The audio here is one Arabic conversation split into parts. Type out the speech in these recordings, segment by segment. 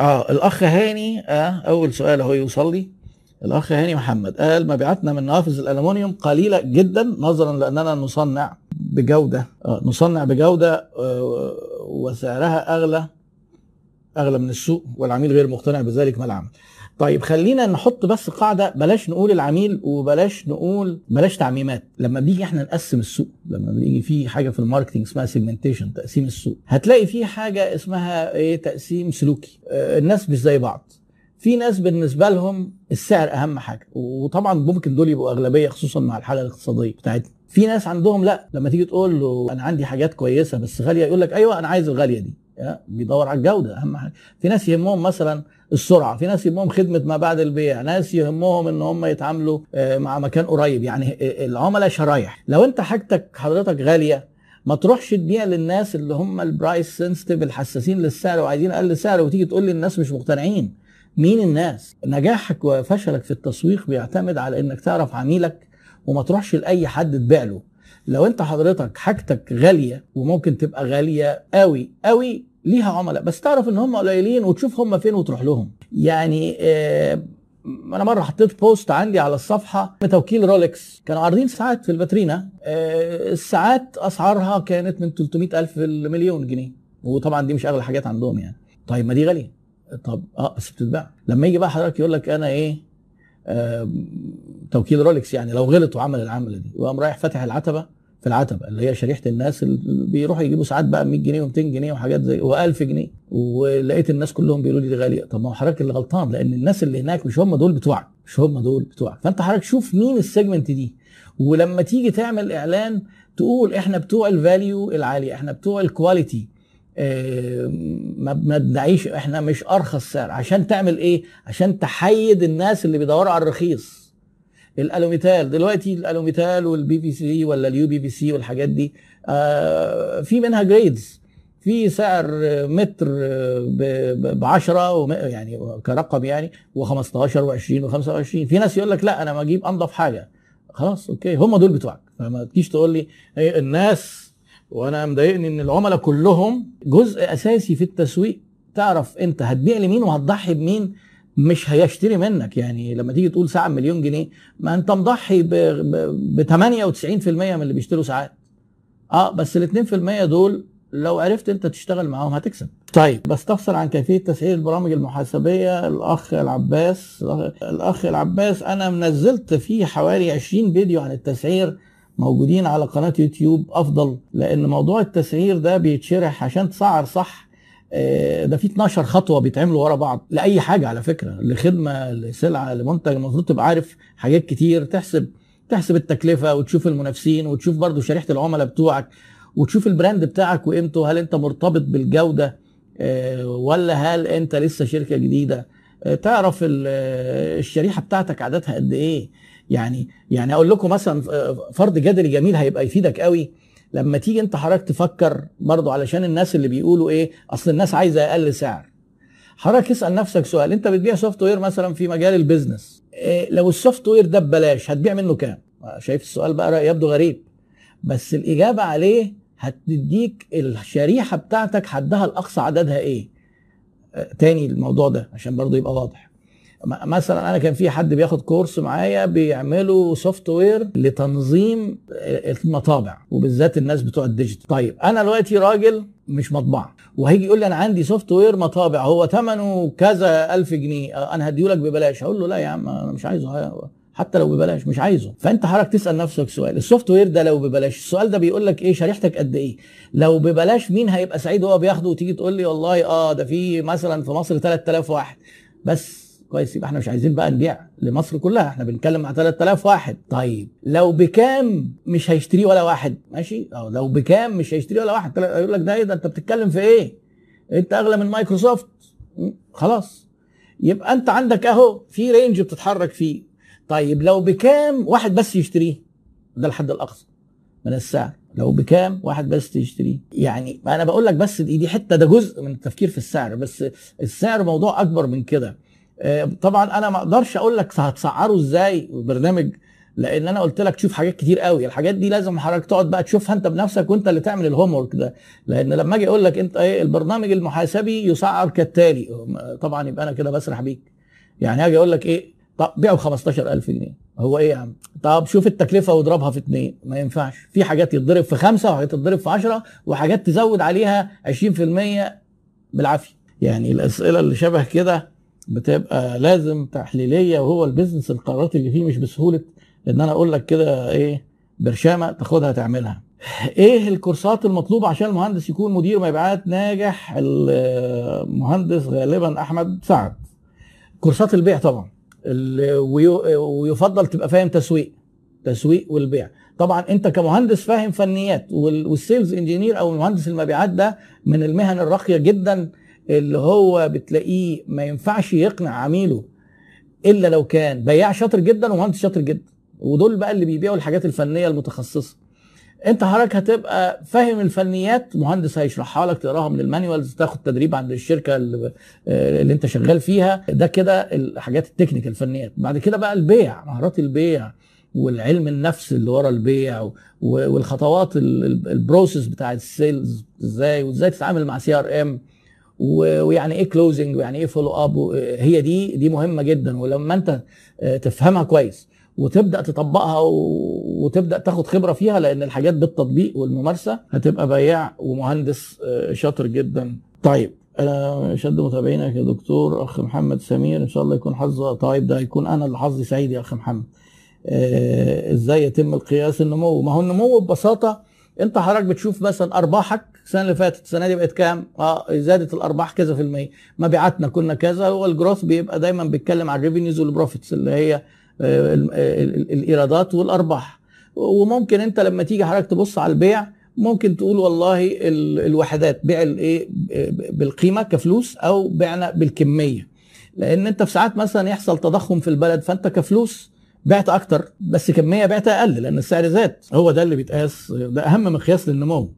آه الأخ هاني آه أول سؤال اهو يوصل لي. الأخ هاني محمد قال مبيعاتنا من نوافذ الالومنيوم قليلة جدا نظرا لأننا نصنع بجودة آه نصنع بجودة آه وسعرها أغلى أغلى من السوق والعميل غير مقتنع بذلك ما العمل. طيب خلينا نحط بس قاعدة بلاش نقول العميل وبلاش نقول بلاش تعميمات. لما بنيجي إحنا نقسم السوق لما بنيجي في حاجة في ال marketing اسمها segmentation تقسيم السوق. هتلاقي في حاجة اسمها إيه؟ تقسيم سلوكي. آه الناس مش زي بعض. في ناس بالنسبة لهم السعر أهم حاجة. وطبعا ممكن دول يبقوا أغلبية خصوصا مع الحالة الاقتصادية بتاعتنا. في ناس عندهم لا لما تيجي تقول له أنا عندي حاجات كويسة بس غالية يقول لك أيوه أنا عايز الغالية دي. بيدور على الجودة. أهم حاجة. في ناس يهمهم مثلا السرعة في ناس يهمهم خدمة ما بعد البيع ناس يهمهم إن هم يتعاملوا مع مكان قريب. يعني العملاء شرايح. لو أنت حاجتك حضرتك غالية ما تروحش تبيع للناس اللي هم البرايس سنسيتيف الحساسين للسعر وعايزين أقل سعر وتيجي تقول لي الناس مش مقتنعين. مين الناس؟ نجاحك وفشلك في التسويق بيعتمد على إنك تعرف عميلك وما تروحش لأي حد تبيع له. لو أنت حضرتك حاجتك غالية وممكن تبقى غالية قوي قوي ليها عملاء. بس تعرف إن هم قليلين وتشوف هم فين وتروح لهم. يعني آه أنا مرة حطيت post عندي على الصفحة توكيل رولكس كانوا عارضين ساعات في الفاترينا آه الساعات أسعارها كانت من 300 ألف لمليون جنيه. وطبعا دي مش أغلى حاجات عندهم يعني. طيب ما دي غالية. طب آه بس بتتباع. لما يجي بقى حضرتك يقول لك أنا إيه آه توكيل رولكس يعني لو غلط وعمل العملة دي. وقام رايح فاتح العتبة في العتبة اللي هي شريحة الناس اللي بيروحوا يجيبوا ساعات بقى 100 جنيه و200 جنيه وحاجات زي و1000 جنيه. ولقيت الناس كلهم بيقولوا لي دي غالية. طب ما هو حضرتك اللي غلطان لأن الناس اللي هناك مش هم دول بتوعك مش هم دول بتوعك. فأنت حضرتك شوف مين ال segment دي. ولما تيجي تعمل إعلان تقول إحنا بتوع ال value العاليه إحنا بتوع ال quality آه ما تدعيش إحنا مش أرخص سعر. عشان تعمل إيه؟ عشان تحيد الناس اللي بيدوروا على الرخيص. الألوميتال. دلوقتي الألوميتال وال PVC ولا ال UPVC والحاجات دي آه في منها grades في سعر متر ب 10 يعني كرقم يعني و15 و20 و25 في ناس يقول لك لا أنا ما أجيب أنضف حاجة. خلاص أوكي. هم دول بتوعك. فما تجيش تقول لي إيه الناس وأنا مضايقني إن العملاء كلهم جزء أساسي في التسويق. تعرف أنت هتبيع لمين وهتضحي بمين؟ مش هيشتري منك. يعني لما تيجي تقول ساعة مليون جنيه ما انت مضحي ب 98% من اللي بيشتروا ساعات. آه بس ال 2% دول لو عرفت انت تشتغل معاهم هتكسب. طيب. بستفسر عن كيفية تسعير البرامج المحاسبية. الأخ العباس الأخ العباس أنا منزلت فيه حوالي 20 فيديو عن التسعير موجودين على قناة يوتيوب أفضل لأن موضوع التسعير ده بيتشرح عشان تسعر صح ده في 12 خطوة بيتعملوا ورا بعض لأي حاجة على فكرة لخدمة لسلعة لمنتج المفروض تبقى عارف حاجات كتير تحسب تحسب التكلفة وتشوف المنافسين وتشوف برضو شريحة العملاء بتوعك وتشوف البراند بتاعك وقيمته هل أنت مرتبط بالجودة ولا هل أنت لسه شركة جديدة؟ تعرف الشريحة بتاعتك عددها قد إيه؟ يعني يعني أقول لكم مثلا فرض جدلي جميل هيبقى يفيدك قوي. لما تيجي انت حضرتك تفكر برضو علشان الناس اللي بيقولوا إيه اصل الناس عايزة أقل سعر. حضرتك اسأل نفسك سؤال انت بتبيع software مثلا في مجال ال business إيه لو ال software ده ببلاش هتبيع منه كام؟ شايف السؤال بقى يبدو غريب. بس الإجابة عليه هتديك الشريحة بتاعتك حدها الاقصى عددها إيه؟ آه تاني الموضوع ده عشان برضو يبقى واضح. مثلا أنا كان في حد بياخد course معايا بيعملوا software لتنظيم المطابع وبالذات الناس بتوع ال digital. طيب أنا دلوقتي راجل مش مطبعة وهيجي يقول لي أنا عندي software مطابع هو ثمنه كذا ألف جنيه أنا هديهولك ببلاش. هقول له لا يا عم أنا مش عايزه حتى لو ببلاش مش عايزه. فأنت حضرتك تسأل نفسك سؤال ال software ده لو ببلاش السؤال ده بيقول لك إيه شريحتك قد إيه؟ لو ببلاش مين هيبقى سعيد وهو بياخده وتيجي تقول لي والله آه ده في مثلا في مصر 3000 واحد. بس كويس يبقى إحنا مش عايزين بقى نبيع لمصر كلها إحنا بنتكلم مع 3000 واحد. طيب لو بكام مش هيشتريه ولا واحد؟ ماشي؟ أو لو بكام مش هيشتريه ولا واحد. يقول لك ده إيه؟ ده أنت بتتكلم في إيه؟ أنت أغلى من مايكروسوفت. خلاص. يبقى أنت عندك أهو في range بتتحرك فيه. طيب لو بكام واحد بس يشتريه؟ ده الحد الأقصى من السعر. لو بكام واحد بس يشتريه يعني أنا بقول لك بس دي, دي حتة ده جزء من التفكير في السعر بس السعر موضوع أكبر من كده. طبعا أنا ما أقدرش أقول لك هتسعره إزاي برنامج لأن أنا قلت لك تشوف حاجات كتير قوي. الحاجات دي لازم حضرتك تقعد بقى تشوفها أنت بنفسك وأنت اللي تعمل الهوم ورك ده. لأن لما أجي أقول لك أنت إيه البرنامج المحاسبي يسعر كالتالي. طبعا يبقى أنا كده بسرح بيك. يعني هاجي أقول لك إيه طب بيعه ب 15000 جنيه. هو إيه يا عم؟ طب شوف التكلفة واضربها في اثنين ما ينفعش. في حاجات يتضرب في خمسة وحاجات تتضرب في 10 وحاجات تزود عليها 20% بالعافية. يعني الأسئلة اللي شبه كده بتبقى لازم تحليلية وهو البيزنس القرارات اللي فيه مش بسهولة. إن أنا أقول لك كده إيه برشامة تاخدها تعملها. إيه الكورسات المطلوبة عشان المهندس يكون مدير مبيعات ناجح؟ المهندس غالبا أحمد سعد. كورسات البيع طبعا. ويفضل تبقى فاهم تسويق تسويق والبيع. طبعا أنت كمهندس فاهم فنيات وال sales engineer أو مهندس المبيعات ده من المهن الراقية جدا. اللي هو بتلاقيه ما ينفعش يقنع عميله إلا لو كان بياع شاطر جدا ومهندس شاطر جدا. ودول بقى اللي بيبيعوا الحاجات الفنية المتخصصة. أنت حضرتك هتبقى فاهم الفنيات مهندس هيشرحها لك تقراها من ال manuals تاخد تدريب عند الشركة اللي, اللي أنت شغال فيها. ده كده الحاجات ال technical الفنيات بعد كده بقى البيع مهارات البيع والعلم النفس اللي ورا البيع والخطوات ال process بتاعت ال sales إزاي وإزاي تتعامل مع CRM ويعني إيه closing ويعني إيه follow up هي دي دي مهمة جدا. ولما انت تفهمها كويس وتبدأ تطبقها وتبدأ تاخد خبرة فيها لأن الحاجات بالتطبيق والممارسة هتبقى بياع ومهندس شاطر جدا. طيب أنا أشد متابعينك يا دكتور أخ محمد سمير. إن شاء الله يكون حظ طيب. ده يكون أنا اللي حظي سعيد يا أخ محمد. إزاي يتم القياس النمو؟ ما هو النمو ببساطة أنت حضرتك بتشوف مثلا أرباحك السنة اللي فاتت السنة دي بقت كام؟ آه زادت الأرباح كذا في المية. مبيعاتنا كنا كذا هو ال growth بيبقى دايما بيتكلم عن ال revenues وال profits اللي هي الإيرادات والأرباح. وممكن أنت لما تيجي حضرتك تبص على البيع ممكن تقول والله الوحدات بيع الايه بالقيمة كفلوس أو بعنا بالكمية. لأن أنت في ساعات مثلا يحصل تضخم في البلد فأنت كفلوس بعت أكتر بس كمية بعت أقل لأن السعر زاد. هو ده اللي بيتقاس ده أهم مقياس للنمو.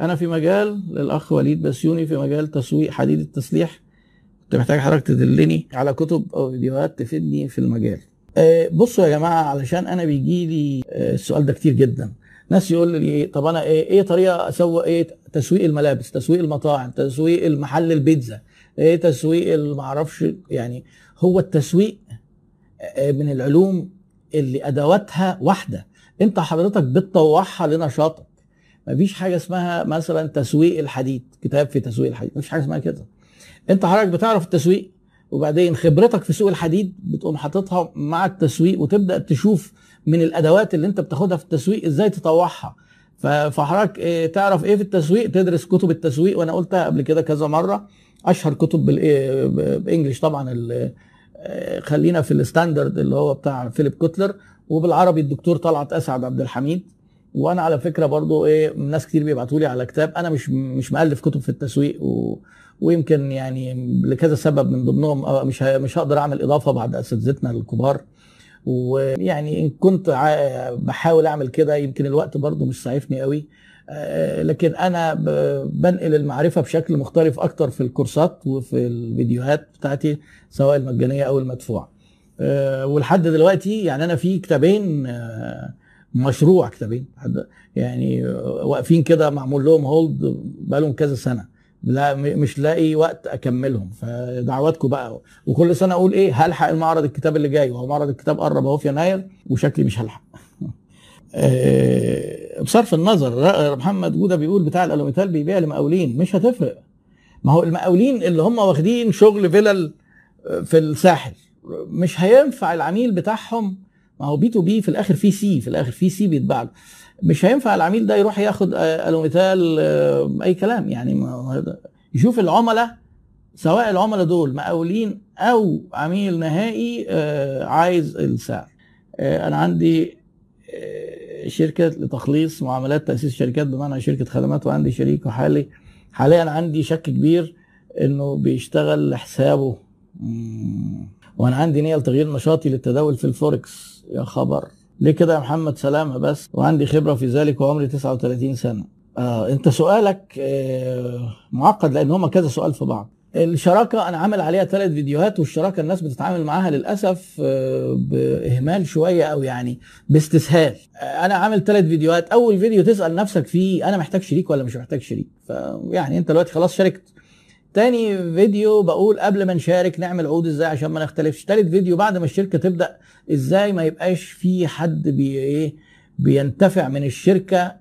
أنا في مجال للأخ وليد بسيوني في مجال تسويق حديد التسليح. كنت محتاج حضرتك تدلني على كتب أو فيديوهات تفيدني في المجال. بصوا يا جماعة علشان أنا بيجي لي السؤال ده كتير جدا. ناس يقول لي طب أنا إيه إيه طريقة أسوق إيه؟ تسويق الملابس تسويق المطاعم تسويق المحل البيتزا إيه تسويق المعرفش يعني هو التسويق من العلوم اللي أدواتها واحدة. أنت حضرتك بتطوعها لنشاطك. مفيش حاجة اسمها مثلا تسويق الحديد كتاب في تسويق الحديد مفيش حاجة اسمها كده. أنت حضرتك بتعرف التسويق وبعدين خبرتك في سوق الحديد بتقوم حاططها مع التسويق وتبدأ تشوف من الأدوات اللي أنت بتاخدها في التسويق إزاي تطوعها. فحضرتك إيه تعرف إيه في التسويق؟ تدرس كتب التسويق وأنا قلتها قبل كده كذا مرة. أشهر كتب بال English طبعا خلينا في ال standard اللي هو بتاع فيليب كوتلر وبالعربي الدكتور طلعت أسعد عبد الحميد. وأنا على فكرة برضو إيه ناس كتير بيبعتوا لي على كتاب أنا مش مش مؤلف كتب في التسويق و ويمكن يعني لكذا سبب من ضمنهم مش مش هقدر اعمل اضافة بعد أساتذتنا الكبار. ويعني إن كنت بحاول اعمل كده يمكن الوقت برضو مش سعيفني قوي. لكن أنا بنقل المعرفة بشكل مختلف أكتر في الكورسات وفي الفيديوهات بتاعتي سواء المجانية أو المدفوعة. ولحد دلوقتي يعني أنا في كتابين مشروع كتابين. يعني واقفين كده معمول لهم هولد بقالهم كذا سنة. لا مش لاقي وقت أكملهم. فدعواتكم بقى. وكل سنة أقول إيه هلحق المعرض الكتاب اللي جاي. وهو معرض الكتاب قرب أهو في يناير وشكلي مش هلحق. بصرف النظر محمد جودة بيقول بتاع الألوميتال بيبيع لمقاولين. مش هتفرق. ما هو المقاولين اللي هم واخدين شغل فيلل في الساحل. مش هينفع العميل بتاعهم ما هو B2B في الآخر في سي في الآخر في سي بيتباع. له مش هينفع العميل ده يروح ياخد ألوميتال أي كلام. يعني يشوف العملاء سواء العملاء دول مقاولين أو عميل نهائي عايز السعر. أنا عندي شركة لتخليص معاملات تأسيس شركات بمعنى شركة خدمات وعندي شريك وحالي. حاليا عندي شك كبير إنه بيشتغل لحسابه وأنا عندي نية لتغيير نشاطي للتداول في الفوركس. يا خبر. ليه كده يا محمد؟ سلامة بس. وعندي خبرة في ذلك وعمري 39 سنة. آه أنت سؤالك آه معقد لأن هما كذا سؤال في بعض. الشراكة أنا عامل عليها ثلاث فيديوهات والشراكة الناس بتتعامل معاها للأسف آه، بإهمال شوية أو يعني باستسهال. آه، أنا عامل ثلاث فيديوهات. أول فيديو تسأل نفسك فيه أنا محتاج شريك ولا مش محتاج شريك؟ فيعني أنت دلوقتي خلاص شاركت. تاني فيديو بقول قبل ما نشارك نعمل عقود إزاي عشان ما نختلفش. تالت فيديو بعد ما الشركة تبدأ إزاي ما يبقاش في حد بي إيه بينتفع من الشركة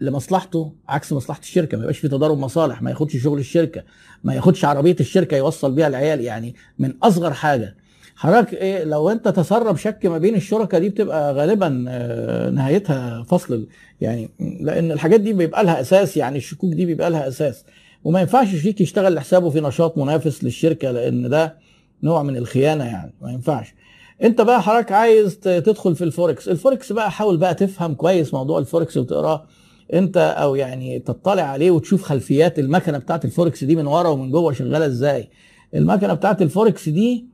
لمصلحته عكس مصلحة الشركة. ما يبقاش في تضارب مصالح ما ياخدش شغل الشركة ما ياخدش عربية الشركة يوصل بيها العيال. يعني من أصغر حاجة. حضرتك إيه لو انت تسرب شك ما بين الشركاء دي بتبقى غالبا آه، نهايتها فصل. يعني لأن الحاجات دي بيبقى لها أساس يعني الشكوك دي بيبقى لها أساس. وما ينفعش شريك يشتغل لحسابه في نشاط منافس للشركة لأن ده نوع من الخيانة يعني ما ينفعش. أنت بقى حضرتك عايز تدخل في ال forex. ال forex بقى حاول بقى تفهم كويس موضوع الفوركس وتقراه أنت أو يعني تطلع عليه وتشوف خلفيات المكنة بتاعت الفوركس دي من ورا ومن جوه شغالة إزاي. المكنة بتاعت الفوركس دي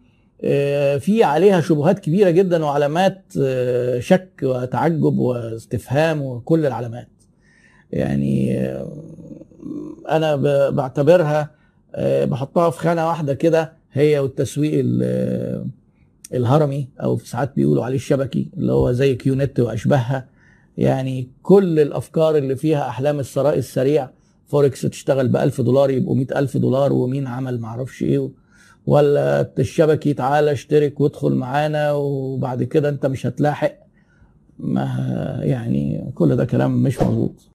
آه، في عليها شبهات كبيرة جدا وعلامات آه، شك وتعجب واستفهام وكل العلامات. يعني آه، أنا بعتبرها بحطها في خانة واحدة كده هي والتسويق الهرمي أو في ساعات بيقولوا عليه الشبكي اللي هو زي QNET وأشباهها. يعني كل الأفكار اللي فيها أحلام الثراء السريع فوركس تشتغل ب 1000 دولار يبقوا 100000 دولار ومين عمل معرفش إيه ولا الشبكي تعالى اشترك وادخل معانا وبعد كده أنت مش هتلاحق. ما يعني كل ده كلام مش مظبوط.